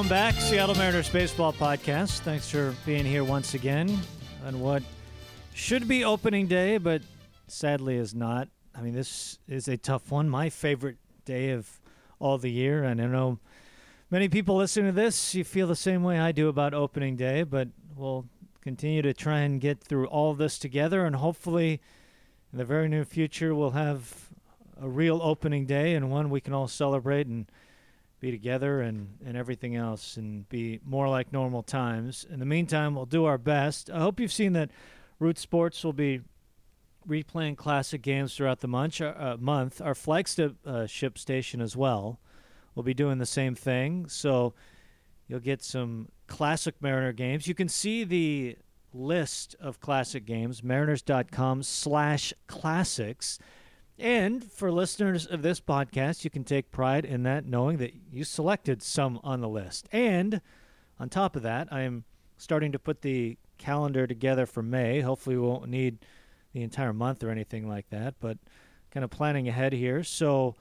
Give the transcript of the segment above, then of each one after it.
Welcome back. Seattle Mariners Baseball Podcast. Thanks for being here once again on what should be opening day, but sadly is not. I mean, this is a tough one. My favorite day of all the year. And I know many people listening to this, you feel the same way I do about opening day, but we'll continue to try and get through all this together. And hopefully, in the very near future, we'll have a real opening day and one we can all celebrate and be together and, and everything else and be more like normal times. In the meantime, we'll do our best. I hope you've seen that Root Sports will be replaying classic games throughout the month. Uh, month. Our flagship uh, ship station as well will be doing the same thing. So you'll get some classic Mariner games. You can see the list of classic games, mariners.com slash classics. And for listeners of this podcast, you can take pride in that, knowing that you selected some on the list. And on top of that, I am starting to put the calendar together for May. Hopefully, we won't need the entire month or anything like that, but kind of planning ahead here. So,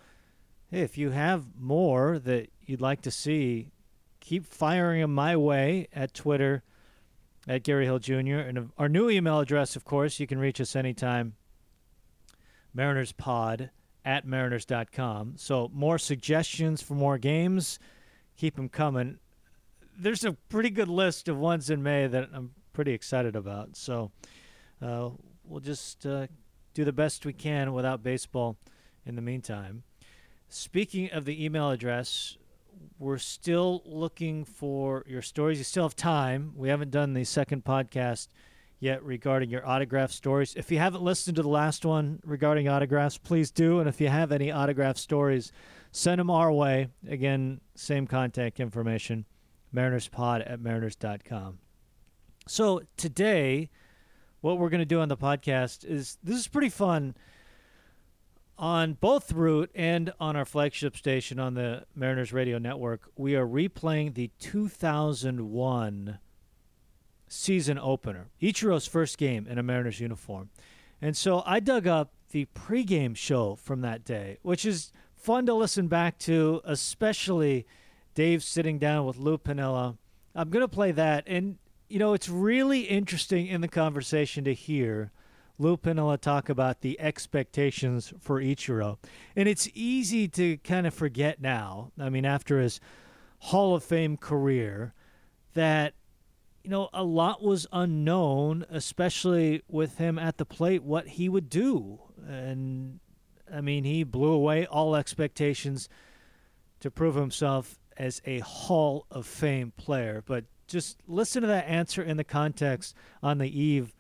hey, if you have more that you'd like to see, keep firing them my way at Twitter at Gary Hill Jr. And our new email address, of course, you can reach us anytime marinerspod at mariners.com. So more suggestions for more games, keep them coming. There's a pretty good list of ones in May that I'm pretty excited about. So uh, we'll just uh, do the best we can without baseball in the meantime. Speaking of the email address, we're still looking for your stories. You still have time. We haven't done the second podcast yet regarding your autograph stories. If you haven't listened to the last one regarding autographs, please do. And if you have any autograph stories, send them our way. Again, same contact information mariners.pod at mariners.com. So today, what we're going to do on the podcast is this is pretty fun. On both Root and on our flagship station on the Mariners Radio Network, we are replaying the 2001 season opener, Ichiro's first game in a Mariners uniform. And so I dug up the pregame show from that day, which is fun to listen back to, especially Dave sitting down with Lou Piniella. I'm going to play that. And, you know, it's really interesting in the conversation to hear Lou Piniella talk about the expectations for Ichiro. And it's easy to kind of forget now, I mean, after his Hall of Fame career, that you know, a lot was unknown, especially with him at the plate, what he would do. And I mean, he blew away all expectations to prove himself as a Hall of Fame player. But just listen to that answer in the context on the eve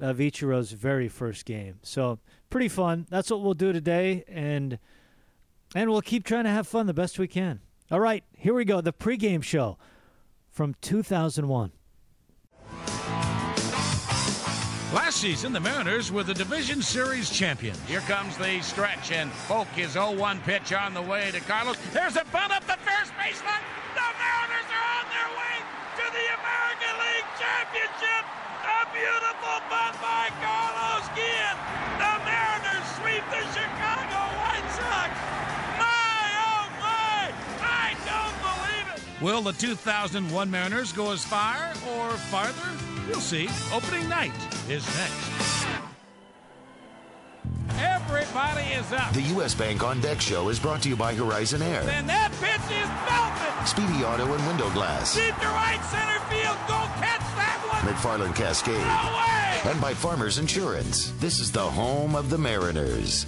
of Ichiro's very first game. So pretty fun. That's what we'll do today, and and we'll keep trying to have fun the best we can. All right, here we go. The pregame show from 2001. Last season, the Mariners were the Division Series champions. Here comes the stretch, and Foulke is 0-1 pitch on the way to Carlos. There's a bunt up the first baseline. The Mariners are on their way to the American League Championship. A beautiful bunt by Carlos Guillen. The Mariners sweep the Chicago White Sox. My, oh my, I don't believe it. Will the 2001 Mariners go as far or farther? We'll see. Opening night is next. Everybody is up. The U.S. Bank on Deck show is brought to you by Horizon Air, And that pitch is melted. Speedy Auto and Window Glass, Deep to right center field. Go catch that one. McFarland Cascade, No way. and by Farmers Insurance. This is the home of the Mariners.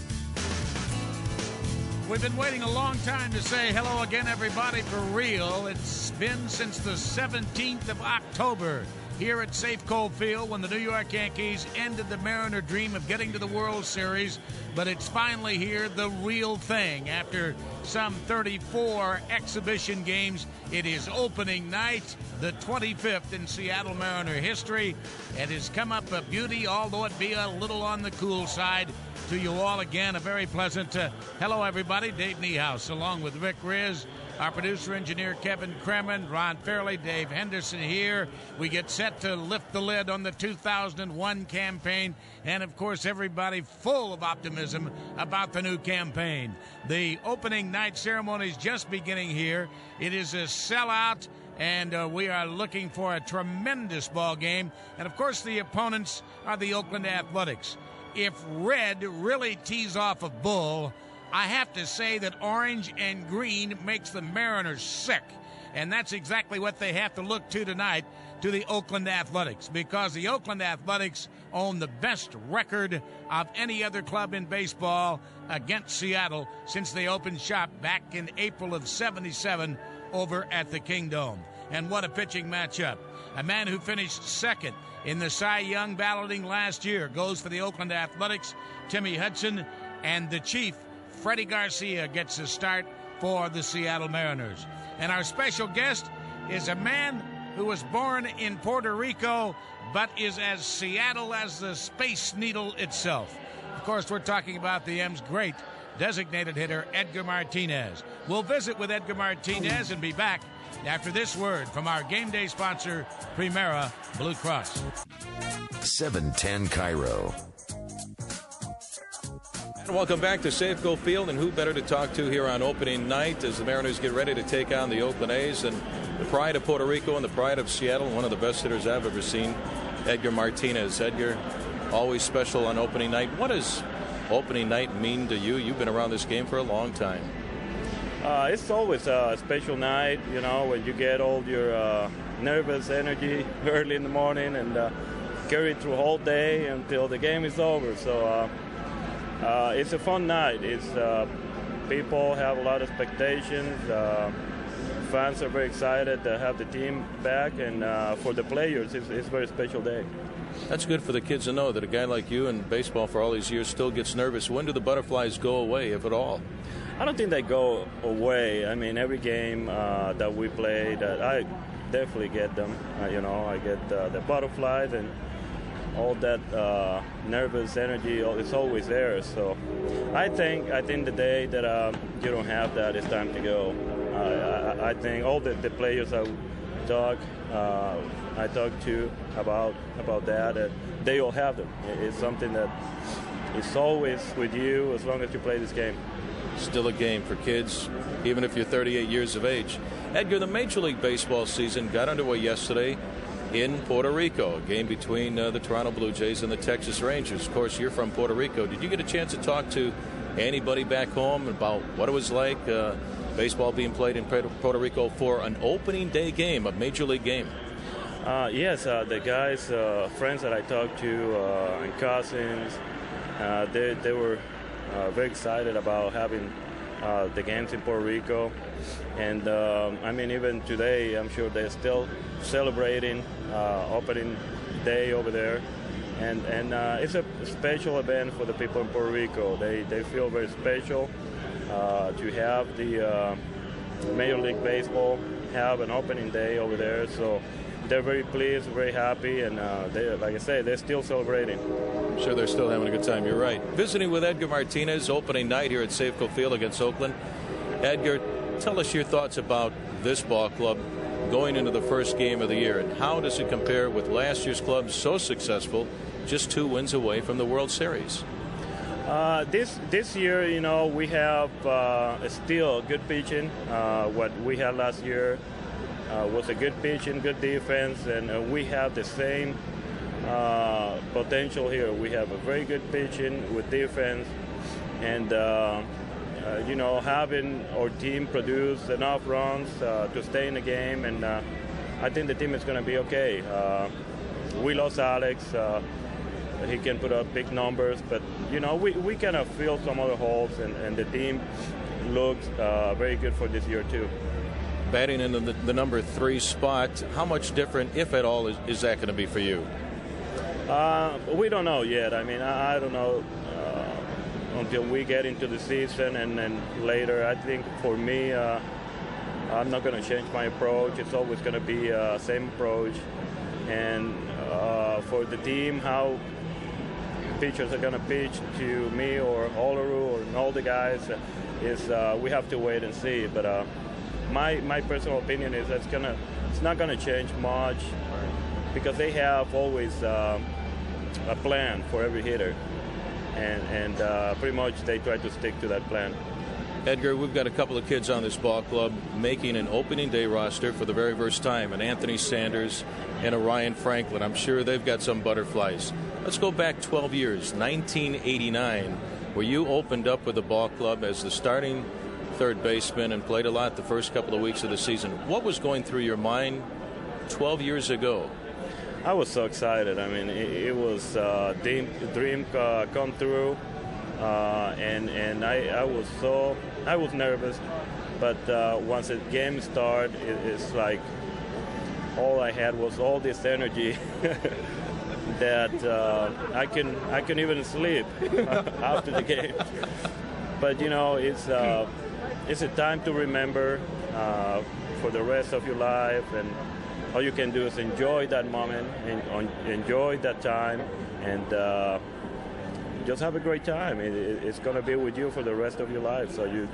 We've been waiting a long time to say hello again, everybody, for real. It's been since the 17th of October here at Safeco Field when the New York Yankees ended the Mariner dream of getting to the World Series. But it's finally here, the real thing. After some 34 exhibition games, it is opening night, the 25th in Seattle Mariner history. It has come up a beauty, although it be a little on the cool side to you all again. A very pleasant uh, hello, everybody. Dave Niehaus, along with Rick Rizzs, our producer engineer Kevin Cremin, Ron Fairly, Dave Henderson here. We get set to lift the lid on the 2001 campaign, and of course, everybody full of optimism about the new campaign. The opening night ceremony is just beginning here. It is a sellout and uh, we are looking for a tremendous ball game. And of course, the opponents are the Oakland Athletics. If red really tees off a bull, I have to say that orange and green makes the Mariners sick. And that's exactly what they have to look to tonight to the Oakland Athletics because the Oakland Athletics own the best record of any other club in baseball against Seattle since they opened shop back in April of 77 over at the Kingdome. And what a pitching matchup. A man who finished second in the Cy Young balloting last year goes for the Oakland Athletics, Timmy Hudson, and the Chief, Freddie Garcia, gets the start for the Seattle Mariners. And our special guest is a man who was born in Puerto Rico but is as Seattle as the Space Needle itself. Of course, we're talking about the M's great designated hitter, Edgar Martinez. We'll visit with Edgar Martinez and be back after this word from our game day sponsor, Premera Blue Cross. 710 KIRO. And welcome back to Safeco Field, and who better to talk to here on opening night as the Mariners get ready to take on the Oakland A's and the pride of Puerto Rico and the pride of Seattle, one of the best hitters I've ever seen, Edgar Martinez. Edgar, always special on opening night. What does opening night mean to you? You've been around this game for a long time. Uh, it's always a special night, you know, when you get all your uh, nervous energy early in the morning and uh, carry it through whole day until the game is over. So uh, uh, it's a fun night. It's uh, people have a lot of expectations. fans are very excited to have the team back, and for the players, it's, it's a very special day. That's good for the kids to know that a guy like you in baseball for all these years still gets nervous. When do the butterflies go away, if at all? I don't think they go away. I mean, every game uh, that we play, that I definitely get them. Uh, you know, I get uh, the butterflies and all that uh, nervous energy. It's always there. So I think, I think the day that um, you don't have that, it's time to go. I, I, think all the, the players I talk, uh, I talk to about about that, they all have them. It's something that is always with you as long as you play this game still a game for kids, even if you're 38 years of age. Edgar, the Major League Baseball season got underway yesterday in Puerto Rico, a game between uh, the Toronto Blue Jays and the Texas Rangers. Of course, you're from Puerto Rico. Did you get a chance to talk to anybody back home about what it was like, uh, baseball being played in Puerto Rico for an opening day game, a Major League game? Uh, yes, uh, the guys, uh, friends that I talked to, uh, and cousins, they, they were uh, very excited about having uh, the games in Puerto Rico. And um, I mean, even today, I'm sure they're still celebrating uh, opening day over there. And, and uh, it's a special event for the people in Puerto Rico. They, they feel very special uh, to have the Major League Baseball have an opening day over there. So they're very pleased, very happy, and uh, they, like I say, they're still celebrating. I'm sure they're still having a good time. You're right. Visiting with Edgar Martinez, opening night here at Safeco Field against Oakland. Edgar, tell us your thoughts about this ball club going into the first game of the year, and how does it compare with last year's club, so successful, just two wins away from the World Series? Uh, this this year, you know, we have uh, still good pitching. Uh, what we had last year, uh, was a good pitch and good defense, and uh, we have the same uh, potential here. We have a very good pitching with defense, and uh, uh, you know having our team produce enough runs uh, to stay in the game, and I think the team is going to be okay. we lost Alex. he can put up big numbers, but you know we, we kind of fill some other holes, and, and the team looks very good for this year too batting in the, the, number three spot. How much different, if at all, is, is that going to be for you? Uh, we don't know yet. I mean, I, I don't know uh, until we get into the season and then later. I think for me, uh, I'm not going to change my approach. It's always going to be uh, same approach. And uh, for the team, how pitchers are going to pitch to me or Olerud or all the guys is uh, we have to wait and see. But uh, my my personal opinion is that's gonna it's not to change much because they have always. Um, a plan for every hitter, and and uh, pretty much they try to stick to that plan. Edgar, we've got a couple of kids on this ball club making an opening day roster for the very first time, an Anthony Sanders and a Ryan Franklin. I'm sure they've got some butterflies. Let's go back 12 years, 1989, where you opened up with the ball club as the starting third baseman and played a lot the first couple of weeks of the season. What was going through your mind 12 years ago I was so excited. I mean, it, it was a uh, dream, dream uh, come true, uh, and and I, I was so I was nervous, but uh, once the game started, it, it's like all I had was all this energy that uh, I can I can even sleep after the game. But you know, it's uh, it's a time to remember for the rest of your life and all you can do is enjoy that moment and enjoy that time and uh, just have a great time. It, it, it's going to be with you for the rest of your life, so you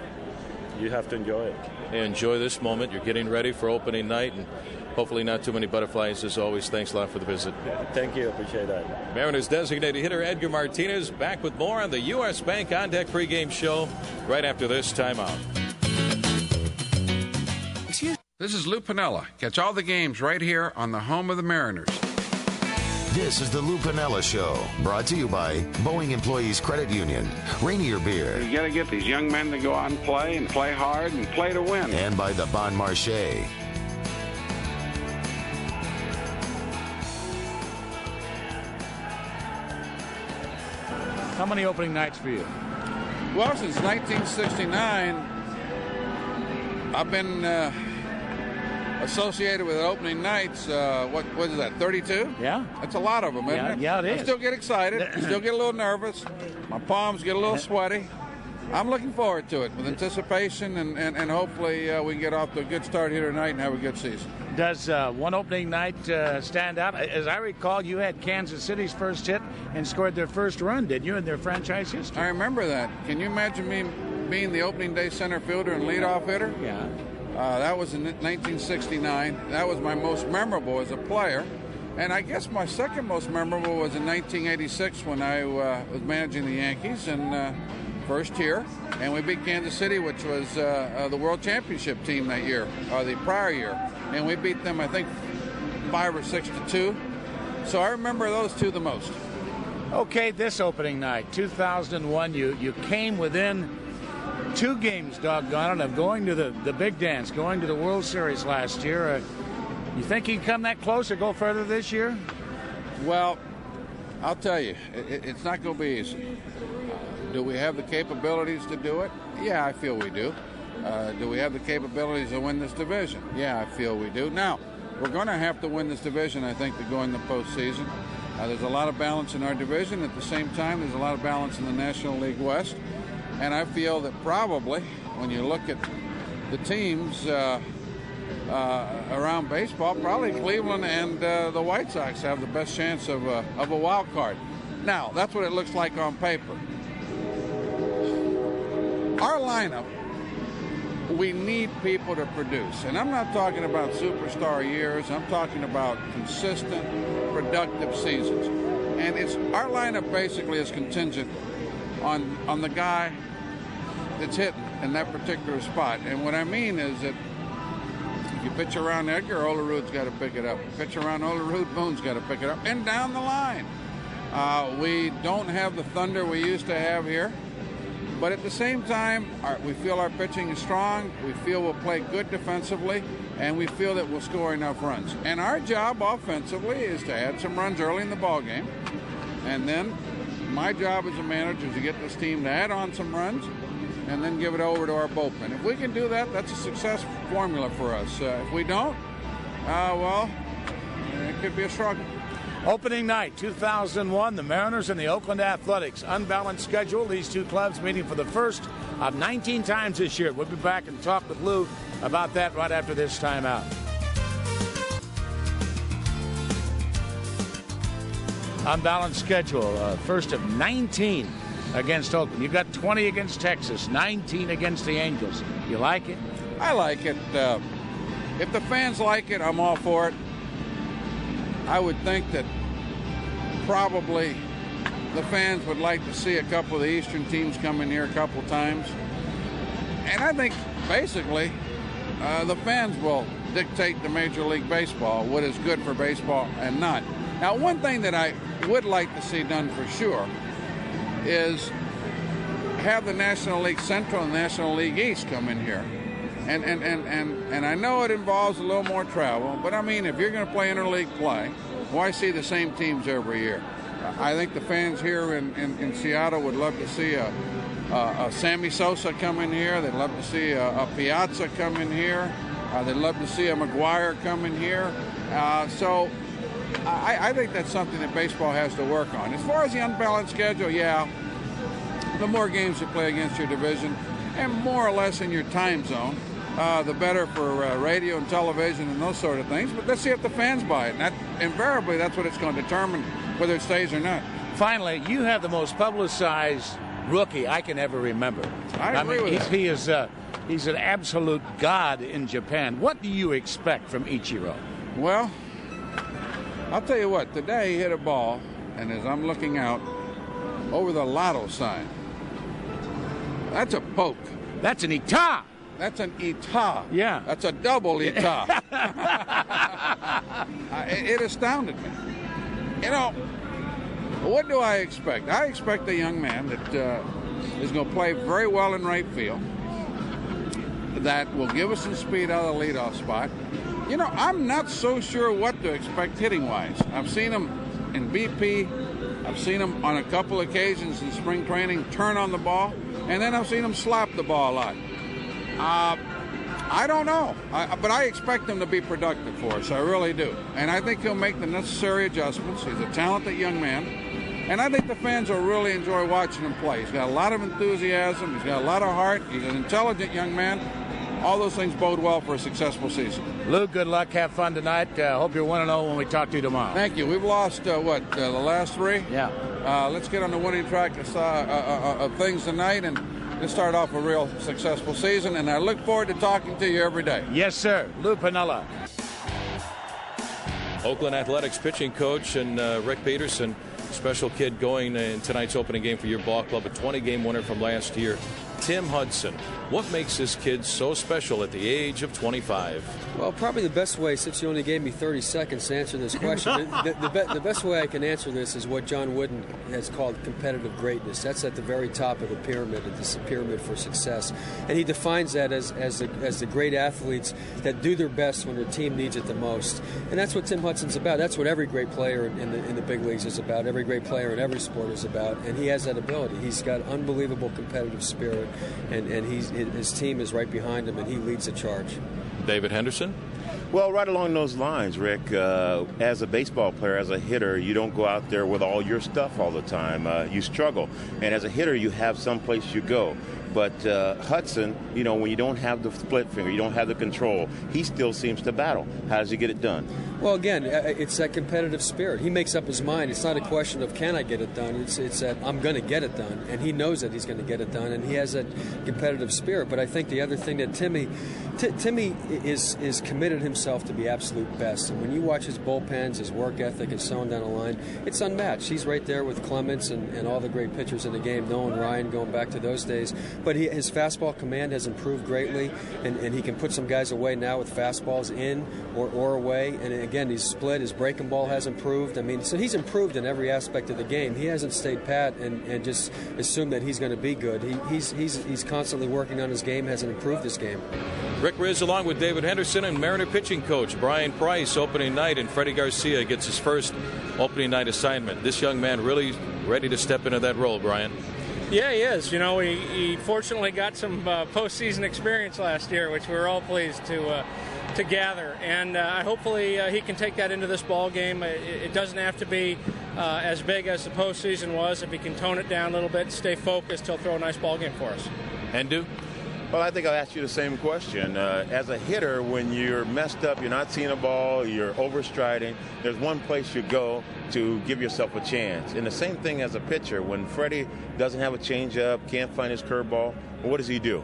you have to enjoy it. Enjoy this moment. You're getting ready for opening night, and hopefully not too many butterflies. As always, thanks a lot for the visit. Thank you. Appreciate that. Mariners designated hitter Edgar Martinez back with more on the U.S. Bank On Deck pregame show right after this timeout. This is Lou Piniella. Catch all the games right here on the home of the Mariners. This is the Lou Piniella Show, brought to you by Boeing Employees Credit Union, Rainier Beer. You got to get these young men to go out and play and play hard and play to win. And by the Bon Marché. How many opening nights for you? Well, since 1969, I've been. Uh, associated with opening nights. Uh, what what is that? 32? Yeah, that's a lot of them, isn't yeah, it? Yeah, it is. I still get excited. still get a little nervous. My palms get a little sweaty. I'm looking forward to it with anticipation, and, and, and hopefully uh, we can get off to a good start here tonight and have a good season. Does uh, one opening night uh, stand out? As I recall, you had Kansas City's first hit and scored their first run, didn't you, in their franchise history? I remember that. Can you imagine me being the opening day center fielder and leadoff hitter? Yeah. Uh, that was in 1969. That was my most memorable as a player. And I guess my second most memorable was in 1986 when I uh, was managing the Yankees and uh, first year. And we beat Kansas City, which was uh, the World Championship team that year, or the prior year. And we beat them, I think, five or six to two. So I remember those two the most. Okay, this opening night, 2001, you, you came within two games, doggone it, of going to the, the big dance, going to the World Series last year. Uh, you think you can come that close or go further this year? Well, I'll tell you, it, it's not going to be easy. Do we have the capabilities to do it? Yeah, I feel we do. Uh, do we have the capabilities to win this division? Yeah, I feel we do. Now, we're going to have to win this division, I think, to go in the postseason. Uh, there's a lot of balance in our division. At the same time, there's a lot of balance in the National League West. And I feel that probably when you look at the teams uh, uh, around baseball, probably Cleveland and uh, the White Sox have the best chance of a, of a wild card. Now, that's what it looks like on paper. Our lineup, we need people to produce. And I'm not talking about superstar years, I'm talking about consistent, productive seasons. And it's our lineup basically is contingent on on the guy that's hitting in that particular spot. And what I mean is that if you pitch around Edgar, Olerud's got to pick it up. Pitch around Olerud, Boone's got to pick it up. And down the line. Uh, we don't have the thunder we used to have here. But at the same time, our, we feel our pitching is strong. We feel we'll play good defensively, and we feel that we'll score enough runs. And our job offensively is to add some runs early in the ball game, and then my job as a manager is to get this team to add on some runs, and then give it over to our bullpen. If we can do that, that's a success formula for us. Uh, if we don't, uh, well, it could be a struggle. Opening night 2001, the Mariners and the Oakland Athletics. Unbalanced schedule. These two clubs meeting for the first of 19 times this year. We'll be back and talk with Lou about that right after this timeout. Unbalanced schedule. Uh, first of 19 against Oakland. You've got 20 against Texas, 19 against the Angels. You like it? I like it. Uh, if the fans like it, I'm all for it. I would think that probably the fans would like to see a couple of the Eastern teams come in here a couple times. And I think basically uh, the fans will dictate to Major League Baseball what is good for baseball and not. Now, one thing that I would like to see done for sure is have the National League Central and National League East come in here. And, and, and, and, and I know it involves a little more travel, but I mean, if you're going to play interleague play, why see the same teams every year? I think the fans here in, in, in Seattle would love to see a, a, a, Sammy Sosa come in here. They'd love to see a, a Piazza come in here. Uh, they'd love to see a McGwire come in here. Uh, so I, I think that's something that baseball has to work on. As far as the unbalanced schedule, yeah, the more games you play against your division and more or less in your time zone, uh, the better for uh, radio and television and those sort of things. But let's see if the fans buy it. And that, invariably, that's what it's going to determine whether it stays or not. Finally, you have the most publicized rookie I can ever remember. I agree mean, with he's, that. he is uh, he's an absolute god in Japan. What do you expect from Ichiro? Well, I'll tell you what. Today he hit a ball, and as I'm looking out over the lotto sign, that's a poke. That's an Ita. That's an Ita. Yeah. That's a double Ita. it, it astounded me. You know, what do I expect? I expect a young man that uh, is going to play very well in right field, that will give us some speed out of the leadoff spot. You know, I'm not so sure what to expect hitting wise. I've seen him in BP, I've seen him on a couple occasions in spring training turn on the ball, and then I've seen him slap the ball a lot. Uh, I don't know, I, but I expect him to be productive for us. I really do. And I think he'll make the necessary adjustments. He's a talented young man. And I think the fans will really enjoy watching him play. He's got a lot of enthusiasm. He's got a lot of heart. He's an intelligent young man. All those things bode well for a successful season. Lou, good luck. Have fun tonight. Uh, hope you're 1 0 when we talk to you tomorrow. Thank you. We've lost, uh, what, uh, the last three? Yeah. Uh, let's get on the winning track of, uh, uh, of things tonight and let's start off a real successful season. And I look forward to talking to you every day. Yes, sir. Lou Piniella. Oakland Athletics pitching coach and uh, Rick Peterson, special kid going in tonight's opening game for your ball club, a 20 game winner from last year. Tim Hudson, what makes this kid so special at the age of 25? Well, probably the best way, since you only gave me 30 seconds to answer this question, the, the, the, the, best way I can answer this is what John Wooden has called competitive greatness. That's at the very top of the pyramid, it's the pyramid for success. And he defines that as, as, the, as the great athletes that do their best when their team needs it the most. And that's what Tim Hudson's about. That's what every great player in the, in the big leagues is about, every great player in every sport is about. And he has that ability. He's got unbelievable competitive spirit, and, and he's, his team is right behind him, and he leads the charge. David Henderson? Well, right along those lines, Rick, uh, as a baseball player, as a hitter, you don't go out there with all your stuff all the time. Uh, you struggle. And as a hitter, you have some place you go. But uh, Hudson, you know, when you don't have the split finger, you don't have the control, he still seems to battle. How does he get it done? Well, again, uh, uh, it's that competitive spirit. He makes up his mind. It's not a question of can I get it done. It's it's that I'm going to get it done, and he knows that he's going to get it done, and he has that competitive spirit. But I think the other thing that Timmy, T- Timmy is is committed himself to be absolute best. And when you watch his bullpens, his work ethic, and so on down the line, it's unmatched. He's right there with Clemens and, and all the great pitchers in the game, Nolan Ryan going back to those days. But he, his fastball command has improved greatly, and, and he can put some guys away now with fastballs in or, or away. And again, he's split. His breaking ball has improved. I mean, so he's improved in every aspect of the game. He hasn't stayed pat and, and just assumed that he's going to be good. He, he's, he's, he's constantly working on his game, hasn't improved his game. Rick Rizzs, along with David Henderson and Mariner pitching coach Bryan Price, opening night, and Freddie Garcia gets his first opening night assignment. This young man really ready to step into that role, Bryan. Yeah, he is. You know, he, he fortunately got some uh, postseason experience last year, which we are all pleased to uh, to gather. And uh, hopefully uh, he can take that into this ball game. It, it doesn't have to be uh, as big as the postseason was. If he can tone it down a little bit, stay focused, he'll throw a nice ball game for us. And do. Well, I think I'll ask you the same question. Uh, as a hitter, when you're messed up, you're not seeing a ball, you're overstriding, there's one place you go to give yourself a chance. And the same thing as a pitcher. When Freddie doesn't have a changeup, can't find his curveball, what does he do?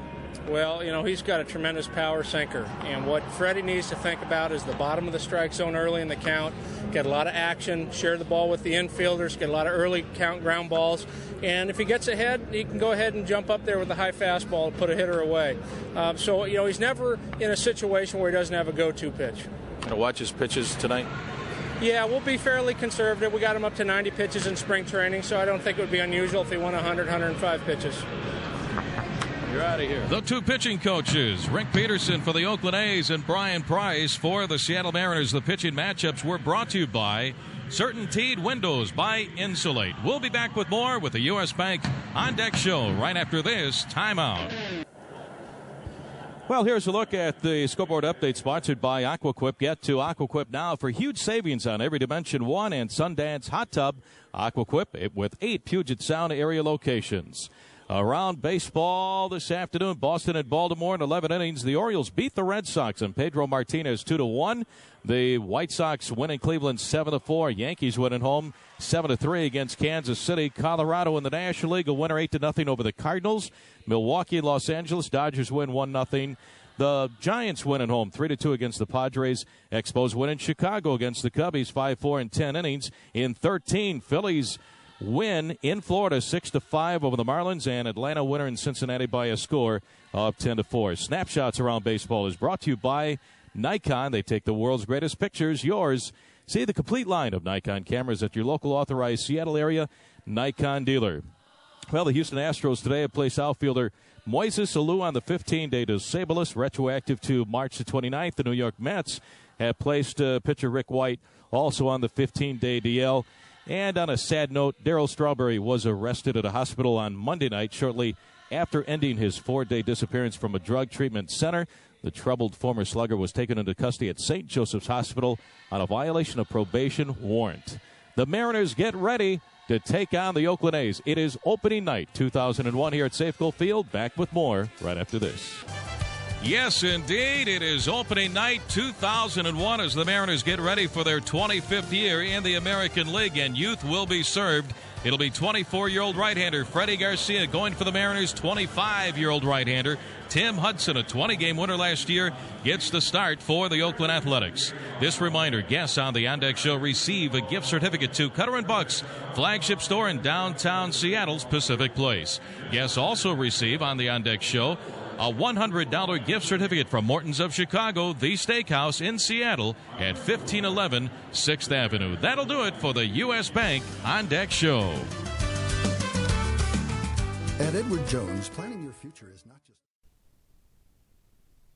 Well, you know, he's got a tremendous power sinker. And what Freddie needs to think about is the bottom of the strike zone early in the count, get a lot of action, share the ball with the infielders, get a lot of early count ground balls. And if he gets ahead, he can go ahead and jump up there with a high fastball to put a hitter away. Um, so, you know, he's never in a situation where he doesn't have a go to pitch. Going to watch his pitches tonight? Yeah, we'll be fairly conservative. We got him up to 90 pitches in spring training, so I don't think it would be unusual if he won 100, 105 pitches. You're out of here. The two pitching coaches, Rick Peterson for the Oakland A's and Bryan Price for the Seattle Mariners. The pitching matchups were brought to you by Certainteed Windows by Insulate. We'll be back with more with the U.S. Bank On Deck Show right after this timeout. Well, here's a look at the scoreboard update sponsored by AquaQuip. Get to AquaQuip now for huge savings on every Dimension 1 and Sundance hot tub. AquaQuip with eight Puget Sound area locations. Around baseball this afternoon, Boston and Baltimore in 11 innings. The Orioles beat the Red Sox and Pedro Martinez 2 to 1. The White Sox win in Cleveland 7 to 4. Yankees win at home 7 to 3 against Kansas City. Colorado in the National League a winner 8 to nothing over the Cardinals. Milwaukee, Los Angeles Dodgers win 1 nothing. The Giants win at home 3 to 2 against the Padres. Expos win in Chicago against the Cubbies 5 4 in 10 innings. In 13, Phillies win in Florida, six to five over the Marlins, and Atlanta winner in Cincinnati by a score of ten to four. Snapshots around baseball is brought to you by Nikon. They take the world's greatest pictures. Yours. See the complete line of Nikon cameras at your local authorized Seattle area Nikon dealer. Well, the Houston Astros today have placed outfielder Moises Alou on the 15-day disability retroactive to March the 29th. The New York Mets have placed uh, pitcher Rick White also on the 15-day DL. And on a sad note, Darryl Strawberry was arrested at a hospital on Monday night shortly after ending his four day disappearance from a drug treatment center. The troubled former slugger was taken into custody at St. Joseph's Hospital on a violation of probation warrant. The Mariners get ready to take on the Oakland A's. It is opening night 2001 here at Safeco Field. Back with more right after this. Yes, indeed. It is opening night 2001 as the Mariners get ready for their 25th year in the American League, and youth will be served. It'll be 24 year old right hander Freddie Garcia going for the Mariners, 25 year old right hander Tim Hudson, a 20 game winner last year, gets the start for the Oakland Athletics. This reminder guests on the On Deck Show receive a gift certificate to Cutter and Buck's flagship store in downtown Seattle's Pacific Place. Guests also receive on the On Deck Show a $100 gift certificate from Morton's of Chicago, the steakhouse in Seattle at 1511 6th Avenue. That'll do it for the U.S. Bank On Deck Show. At Edward Jones, planning your future is not